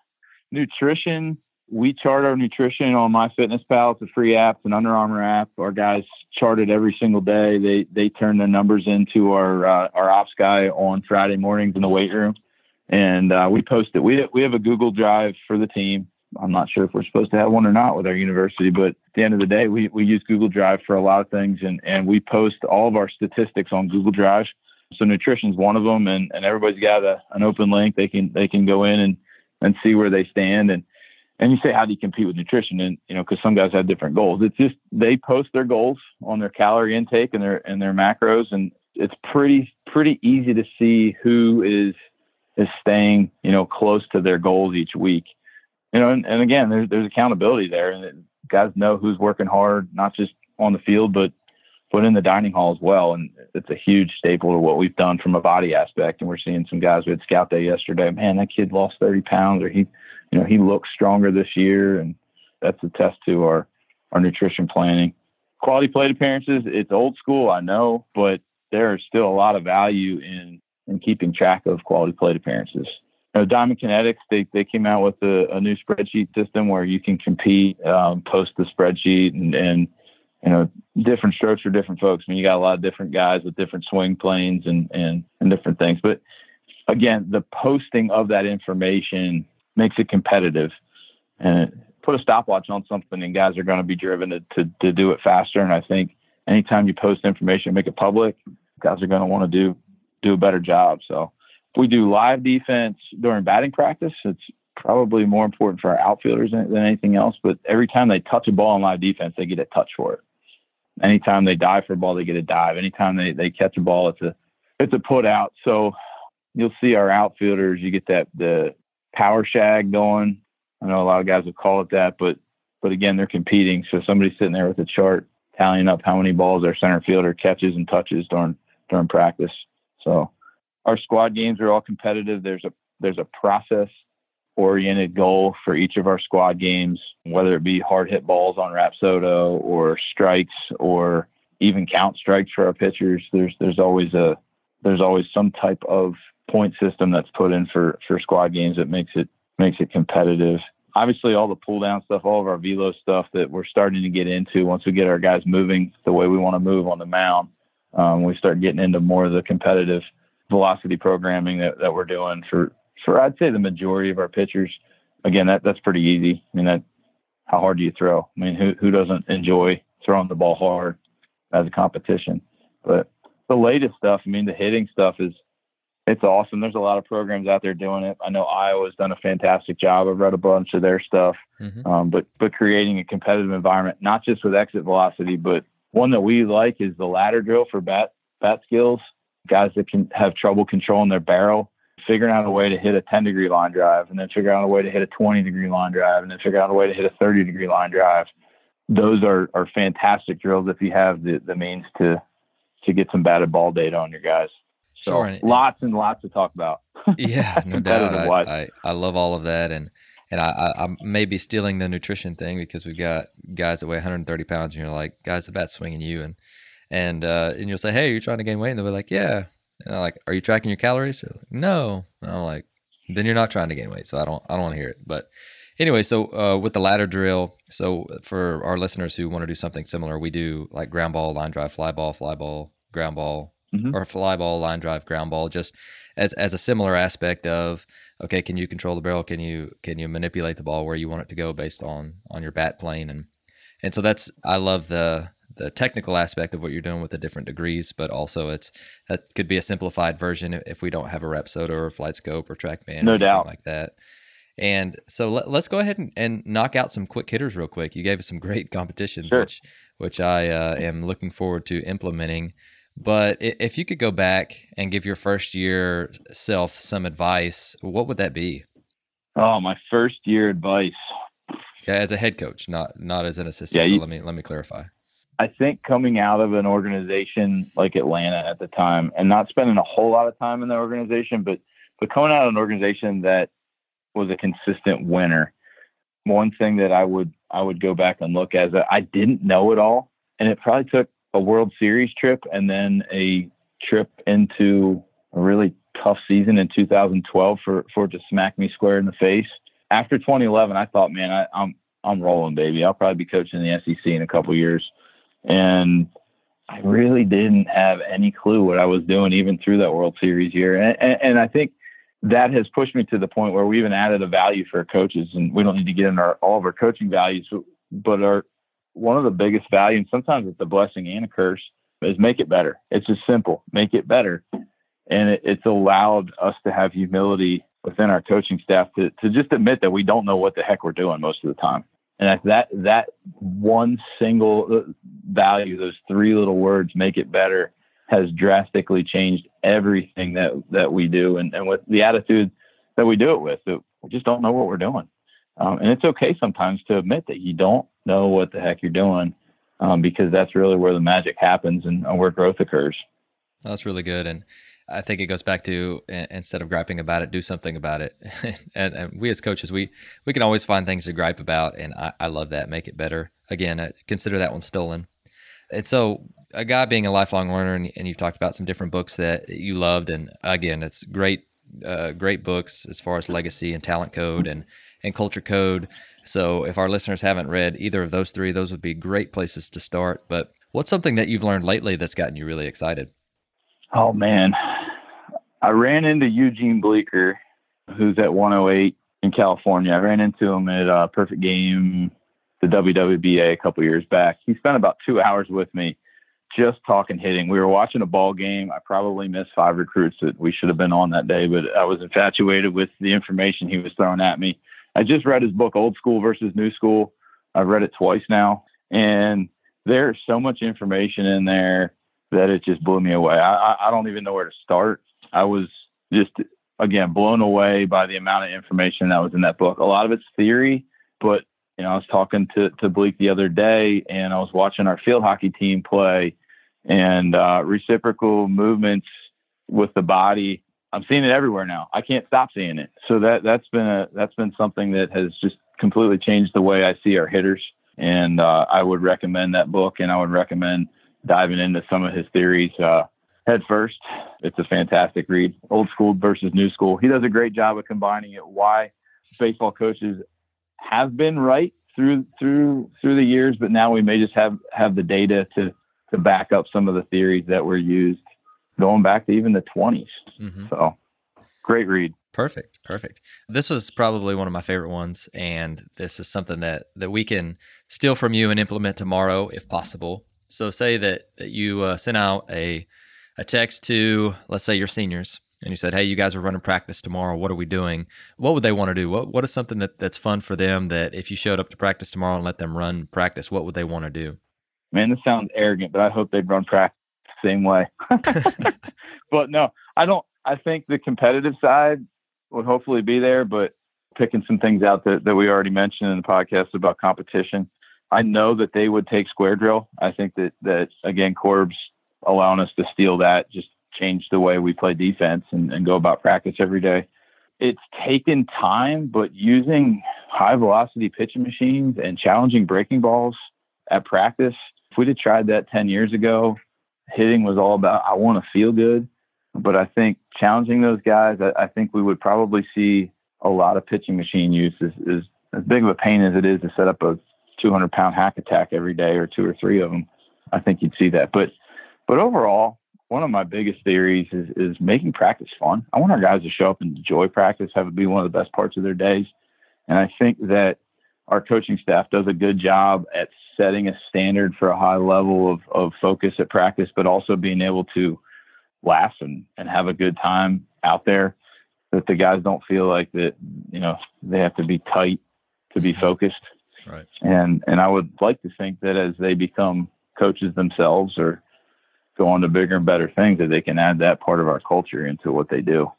nutrition. We chart our nutrition on MyFitnessPal. It's a free app, it's an Under Armour app. Our guys chart it every single day. They, they turn their numbers into our, uh, our ops guy on Friday mornings in the weight room. And, uh, we post it. We, we have a Google drive for the team I'm not sure if we're supposed to have one or not with our university, but the end of the day, we, we use Google Drive for a lot of things and, and we post all of our statistics on Google Drive. So nutrition's one of them and, and everybody's got a, an open link. They can, they can go in and, and see where they stand. And, and you say, how do you compete with nutrition? And, you know, cause some guys have different goals. It's just, they post their goals on their calorie intake and their, and their macros. And it's pretty, pretty easy to see who is, is staying, you know, close to their goals each week you know, and, and again, there's there's accountability there, and guys know who's working hard, not just on the field, but but in the dining hall as well. And it's a huge staple to what we've done from a body aspect. And we're seeing some guys we had scout day yesterday. Man, that kid lost 30 pounds, or he, you know, he looks stronger this year, and that's a test to our our nutrition planning. Quality plate appearances, it's old school, I know, but there is still a lot of value in in keeping track of quality plate appearances. Know, Diamond Kinetics, they, they came out with a, a new spreadsheet system where you can compete, um, post the spreadsheet and, and you know, different strokes for different folks. I mean, you got a lot of different guys with different swing planes and, and, and different things. But again, the posting of that information makes it competitive and put a stopwatch on something and guys are going to be driven to, to, to do it faster. And I think anytime you post information, make it public, guys are going to want to do, do a better job. So we do live defense during batting practice. It's probably more important for our outfielders than, than anything else, but every time they touch a ball in live defense, they get a touch for it anytime they dive for a ball, they get a dive. Anytime they, they catch a ball, it's a it's a put out. So you'll see our outfielders, you get that the power shag going. I know a lot of guys would call it that, but but again, they're competing. So somebody's sitting there with a chart tallying up how many balls their center fielder catches and touches during during practice. So our squad games are all competitive. There's a there's a process oriented goal for each of our squad games, whether it be hard hit balls on Rapsodo or strikes or even count strikes for our pitchers. There's there's always a there's always some type of point system that's put in for for squad games that makes it makes it competitive. Obviously, all the pull down stuff, all of our velo stuff that we're starting to get into once we get our guys moving the way we want to move on the mound, um, we start getting into more of the competitive velocity programming that, that we're doing for for I'd say the majority of our pitchers, again, that that's pretty easy. I mean, that how hard do you throw? I mean, who who doesn't enjoy throwing the ball hard as a competition? But the latest stuff, I mean, the hitting stuff is it's awesome. There's a lot of programs out there doing it. I know Iowa's done a fantastic job. I've read a bunch of their stuff, mm-hmm. um, but but creating a competitive environment, not just with exit velocity, but one that we like is the ladder drill for bat bat skills. Guys that can have trouble controlling their barrel figuring out a way to hit a 10 degree line drive and then figure out a way to hit a 20 degree line drive and then figure out a way to hit a 30 degree line drive. Those are, are fantastic drills if you have the, the means to, to get some batted ball data on your guys. So sure. And, lots and lots to talk about. yeah, no doubt. I, I, I, love all of that. And, and I, I, I may be stealing the nutrition thing because we've got guys that weigh 130 pounds and you're like, guys, the bat's swinging you. And, and, uh, and you'll say, Hey, you're trying to gain weight. And they'll be like, yeah, and I'm like, "Are you tracking your calories?" Like, no. And I'm like, "Then you're not trying to gain weight." So I don't, I don't want to hear it. But anyway, so uh, with the ladder drill, so for our listeners who want to do something similar, we do like ground ball, line drive, fly ball, fly ball, ground ball, mm-hmm. or fly ball, line drive, ground ball, just as as a similar aspect of okay, can you control the barrel? Can you can you manipulate the ball where you want it to go based on on your bat plane and and so that's I love the the technical aspect of what you're doing with the different degrees, but also it's that could be a simplified version if we don't have a Rapsodo or a FlightScope or TrackMan no or doubt like that. And so let, us go ahead and, and, knock out some quick hitters real quick. You gave us some great competitions, sure. which which I uh, am looking forward to implementing. But if you could go back and give your first year self some advice, what would that be? Oh, my first year advice. Yeah, as a head coach, not not as an assistant. Yeah, you, so let me let me clarify. I think coming out of an organization like Atlanta at the time and not spending a whole lot of time in the organization, but but coming out of an organization that was a consistent winner. One thing that I would I would go back and look as I didn't know it all, and it probably took a World Series trip and then a trip into a really tough season in 2012 for for it to smack me square in the face. After 2011, I thought, man, I, I'm I'm rolling, baby. I'll probably be coaching the SEC in a couple years. And I really didn't have any clue what I was doing even through that World Series year. And, and, and, I think that has pushed me to the point where we even added a value for coaches. And we don't need to get into our, all of our coaching values, but our one of the biggest values, and sometimes it's a blessing and a curse, is make it better. It's just simple, make it better. And it, it's allowed us to have humility within our coaching staff to, to just admit that we don't know what the heck we're doing most of the time. And that that one single uh, value, those three little words, make it better, has drastically changed everything that that we do, and and with the attitude that we do it with, we just don't know what we're doing. Um, and it's okay sometimes to admit that you don't know what the heck you're doing. um, because that's really where the magic happens and where growth occurs. That's really good. And I think it goes back to instead of griping about it, do something about it. and, and, we as coaches, we we can always find things to gripe about, and I, I love that. Make it better. Again, uh, consider that one stolen. And so, a guy being a lifelong learner, and, and, you've talked about some different books that you loved, and again, it's great, uh, great books as far as legacy and talent code and and culture code. So, if our listeners haven't read either of those three, those would be great places to start. But what's something that you've learned lately that's gotten you really excited? Oh man, I ran into Eugene Bleecker, who's at 108 in California. I ran into him at a Perfect Game, the WWBA, a couple years back. He spent about two hours with me just talking hitting. We were watching a ball game. I probably missed five recruits that we should have been on that day, but I was infatuated with the information he was throwing at me. I just read his book, Old School versus New School. I've read it twice now, and there's so much information in there that it just blew me away. I, I don't even know where to start. I was just again blown away by the amount of information that was in that book. A lot of it's theory, but you know, I was talking to to Bleak the other day, and I was watching our field hockey team play, and uh, reciprocal movements with the body. I'm seeing it everywhere now. I can't stop seeing it. So that that's been a that's been something that has just completely changed the way I see our hitters. And uh, I would recommend that book, and I would recommend diving into some of his theories. Uh, head first. It's a fantastic read. Old school versus new school. He does a great job of combining it. Why baseball coaches have been right through through through the years, but now we may just have have the data to to back up some of the theories that were used going back to even the 20s. Mm-hmm. So great read. Perfect. Perfect. This was probably one of my favorite ones. And this is something that, that we can steal from you and implement tomorrow if possible. So say that, that you uh, sent out a a text to, let's say, your seniors, and you said, "Hey, you guys are running practice tomorrow. What are we doing?" What would they want to do? What What is something that, that's fun for them? That if you showed up to practice tomorrow and let them run practice, what would they want to do? Man, this sounds arrogant, but I hope they'd run practice the same way. but no, I don't. I think the competitive side would hopefully be there, but picking some things out that, that we already mentioned in the podcast about competition. I know that they would take square drill. I think that that again, Corb's allowing us to steal that, just change the way we play defense and, and go about practice every day. It's taken time, but using high velocity pitching machines and challenging breaking balls at practice, if we'd have tried that 10 years ago, hitting was all about, I want to feel good. But I think challenging those guys, I, I think we would probably see a lot of pitching machine use is, is as big of a pain as it is to set up a 200 pound hack attack every day or two or three of them. I think you'd see that. But but overall, one of my biggest theories is, is making practice fun. I want our guys to show up and enjoy practice, have it be one of the best parts of their days. And I think that our coaching staff does a good job at setting a standard for a high level of, of focus at practice, but also being able to laugh and, and have a good time out there that the guys don't feel like that, you know, they have to be tight to be mm-hmm. focused. Right. And, and I would like to think that as they become coaches themselves or go on to bigger and better things that they can add that part of our culture into what they do.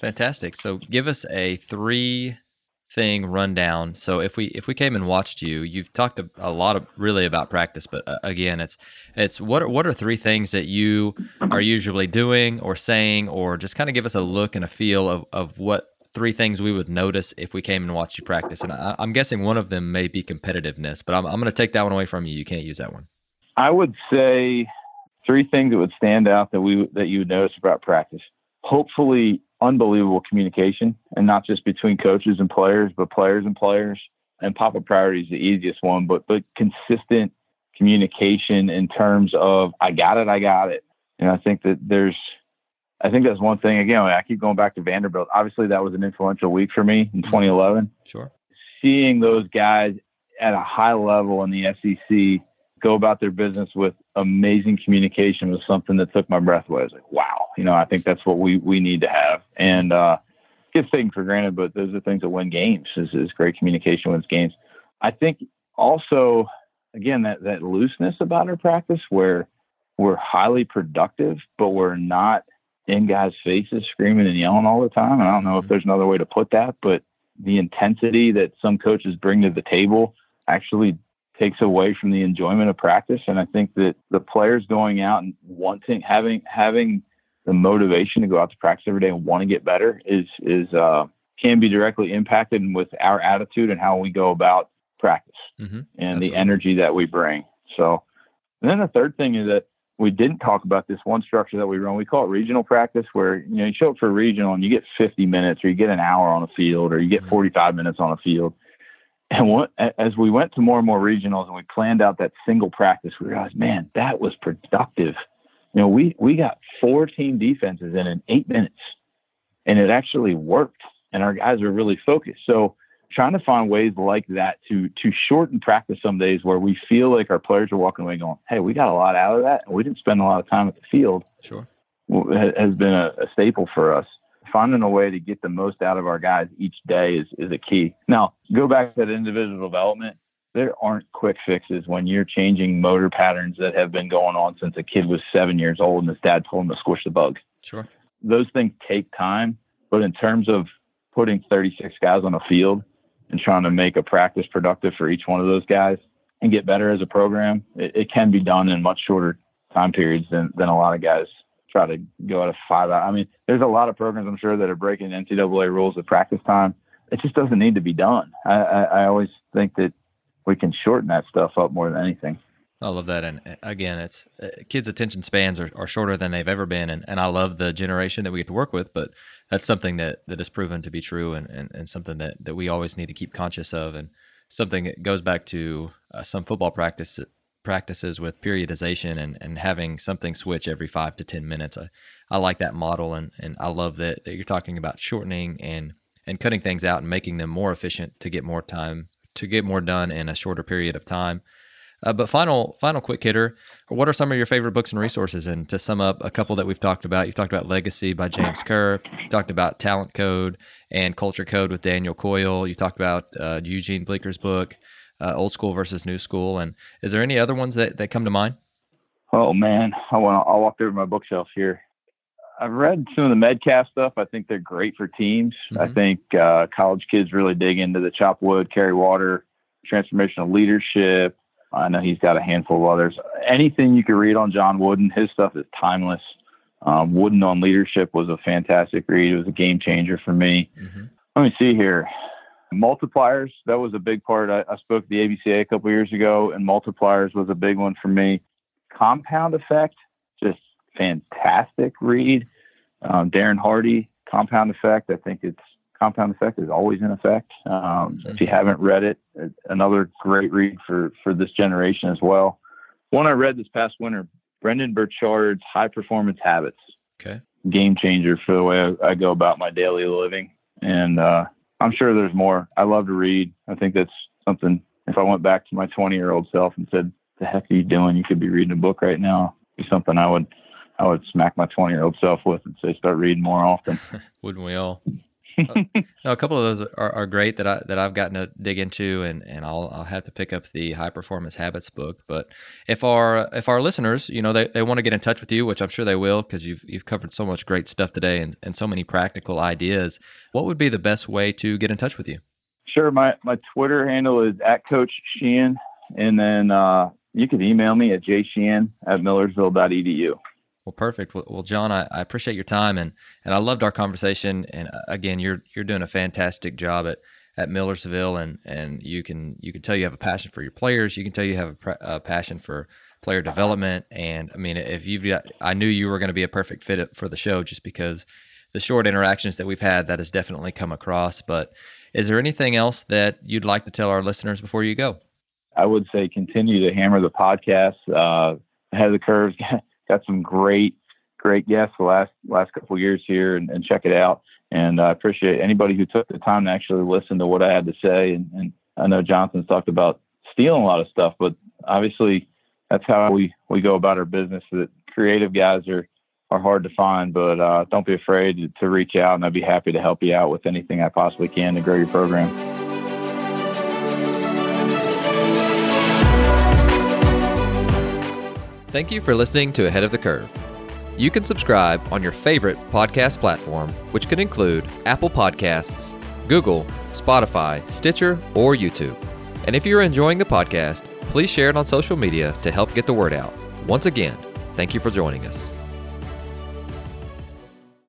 Fantastic. So give us a three thing rundown. So if we if we came and watched you, you've talked a, a lot of really about practice, but uh, again, it's it's what are, what are three things that you are usually doing or saying, or just kind of give us a look and a feel of of what three things we would notice if we came and watched you practice. And I, am guessing one of them may be competitiveness, but I'm I'm going to take that one away from you. You can't use that one. I would say three things that would stand out that we that you would notice about practice. Hopefully, unbelievable communication, and not just between coaches and players, but players and players. And pop up priority is the easiest one, but but consistent communication in terms of I got it, I got it. And I think that there's, I think that's one thing. Again, I keep going back to Vanderbilt. Obviously, that was an influential week for me in mm-hmm. 2011. Sure. Seeing those guys at a high level in the SEC go about their business with amazing communication was something that took my breath away. I was like, wow, you know, I think that's what we, we need to have. And, uh, gets taken for granted, but those are things that win games is, is great communication wins games. I think also, again, that, that looseness about our practice where we're highly productive, but we're not in guys' faces screaming and yelling all the time. And I don't know if mm-hmm. there's another way to put that, but the intensity that some coaches bring to the table actually takes away from the enjoyment of practice. And I think that the players going out and wanting having having the motivation to go out to practice every day and want to get better is is uh, can be directly impacted with our attitude and how we go about practice mm-hmm. and Absolutely. the energy that we bring. So, and then the third thing is that we didn't talk about this one structure that we run. We call it regional practice, where you know you show up for a regional and you get 50 minutes, or you get an hour on a field, or you get mm-hmm. 45 minutes on a field. And what, as we went to more and more regionals and we planned out that single practice, we realized, man, that was productive. You know, we we got four team defenses in in eight minutes, and it actually worked. And our guys were really focused. So trying to find ways like that to to shorten practice some days where we feel like our players are walking away going, "Hey, we got a lot out of that, and we didn't spend a lot of time at the field." Sure, has been a, a staple for us. Finding a way to get the most out of our guys each day is is a key. Now, go back to that individual development. There aren't quick fixes when you're changing motor patterns that have been going on since a kid was seven years old and his dad told him to squish the bug. Sure, those things take time, but in terms of putting 36 guys on a field and trying to make a practice productive for each one of those guys and get better as a program, it, it can be done in much shorter time periods than, than a lot of guys try to go out of five. I mean, there's a lot of programs I'm sure that are breaking NCAA rules of practice time. It just doesn't need to be done. I, I, I always think that we can shorten that stuff up more than anything. I love that. And uh, again, it's uh, kids' attention spans are, are shorter than they've ever been. And, and I love the generation that we get to work with, but that's something that, that is proven to be true and, and, and something that, that we always need to keep conscious of. And something that goes back to uh, some football practice practices with periodization and, and having something switch every five to 10 minutes. I, I like that model. And, and I love that, that you're talking about shortening and, and cutting things out and making them more efficient to get more time, to get more done in a shorter period of time. Uh, but final, final quick hitter. What are some of your favorite books and resources? And to sum up, a couple that we've talked about. You've talked about Legacy by James Kerr. Talked about Talent Code and Culture Code with Daniel Coyle. You talked about uh, Eugene Bleecker's book, uh, Old School versus New School. And is there any other ones that, that come to mind? Oh man, I want. I'll walk through my bookshelf here. I've read some of the Medcalf stuff. I think they're great for teams. Mm-hmm. I think uh, college kids really dig into the chop wood, carry water, transformational leadership, I know he's got a handful of others. Anything you could read on John Wooden, his stuff is timeless. Um, Wooden on leadership was a fantastic read. It was a game changer for me. Mm-hmm. Let me see here. Multipliers, that was a big part. I, I spoke at the ABCA a couple years ago, and multipliers was a big one for me. Compound effect, just fantastic read. Um, Darren Hardy, Compound Effect. I think it's compound effect is always in effect. Um, If you haven't read it, another great read for for this generation as well. One I read this past winter, Brendon Burchard's High Performance Habits. Okay. Game changer for the way I, I go about my daily living, and uh, I'm sure there's more. I love to read. I think that's something. If I went back to my 20 year old self and said, "The heck are you doing? You could be reading a book right now," It'd be something I would I would smack my 20 year old self with and say, "Start reading more often." Wouldn't we all? no, a couple of those are, are great that I that I've gotten to dig into, and, and I'll I'll have to pick up the High Performance Habits book. But if our if our listeners, you know, they, they want to get in touch with you, which I'm sure they will, because you've you've covered so much great stuff today and, and so many practical ideas. What would be the best way to get in touch with you? Sure, my my Twitter handle is at Coach Sheehan, and then uh, you can email me at jsheehan at millersville.edu. Well, perfect. Well, well John, I, I, appreciate your time and and I loved our conversation. And uh, again, you're you're doing a fantastic job at at Millersville, and and you can you can tell you have a passion for your players. You can tell you have a, a passion for player development. And I mean, if you've got, I knew you were going to be a perfect fit for the show just because the short interactions that we've had that has definitely come across. But is there anything else that you'd like to tell our listeners before you go? I would say continue to hammer the podcast. Uh, ahead of the curve got some great, great guests the last last couple years here, and, and, check it out. And I appreciate anybody who took the time to actually listen to what I had to say. And, and I know Johnson's talked about stealing a lot of stuff, but obviously that's how we we go about our business. That creative guys are are hard to find, but uh, don't be afraid to reach out, and I'd be happy to help you out with anything I possibly can to grow your program. Thank you for listening to Ahead of the Curve. You can subscribe on your favorite podcast platform, which could include Apple Podcasts, Google, Spotify, Stitcher, or YouTube. And if you're enjoying the podcast, please share it on social media to help get the word out. Once again, thank you for joining us.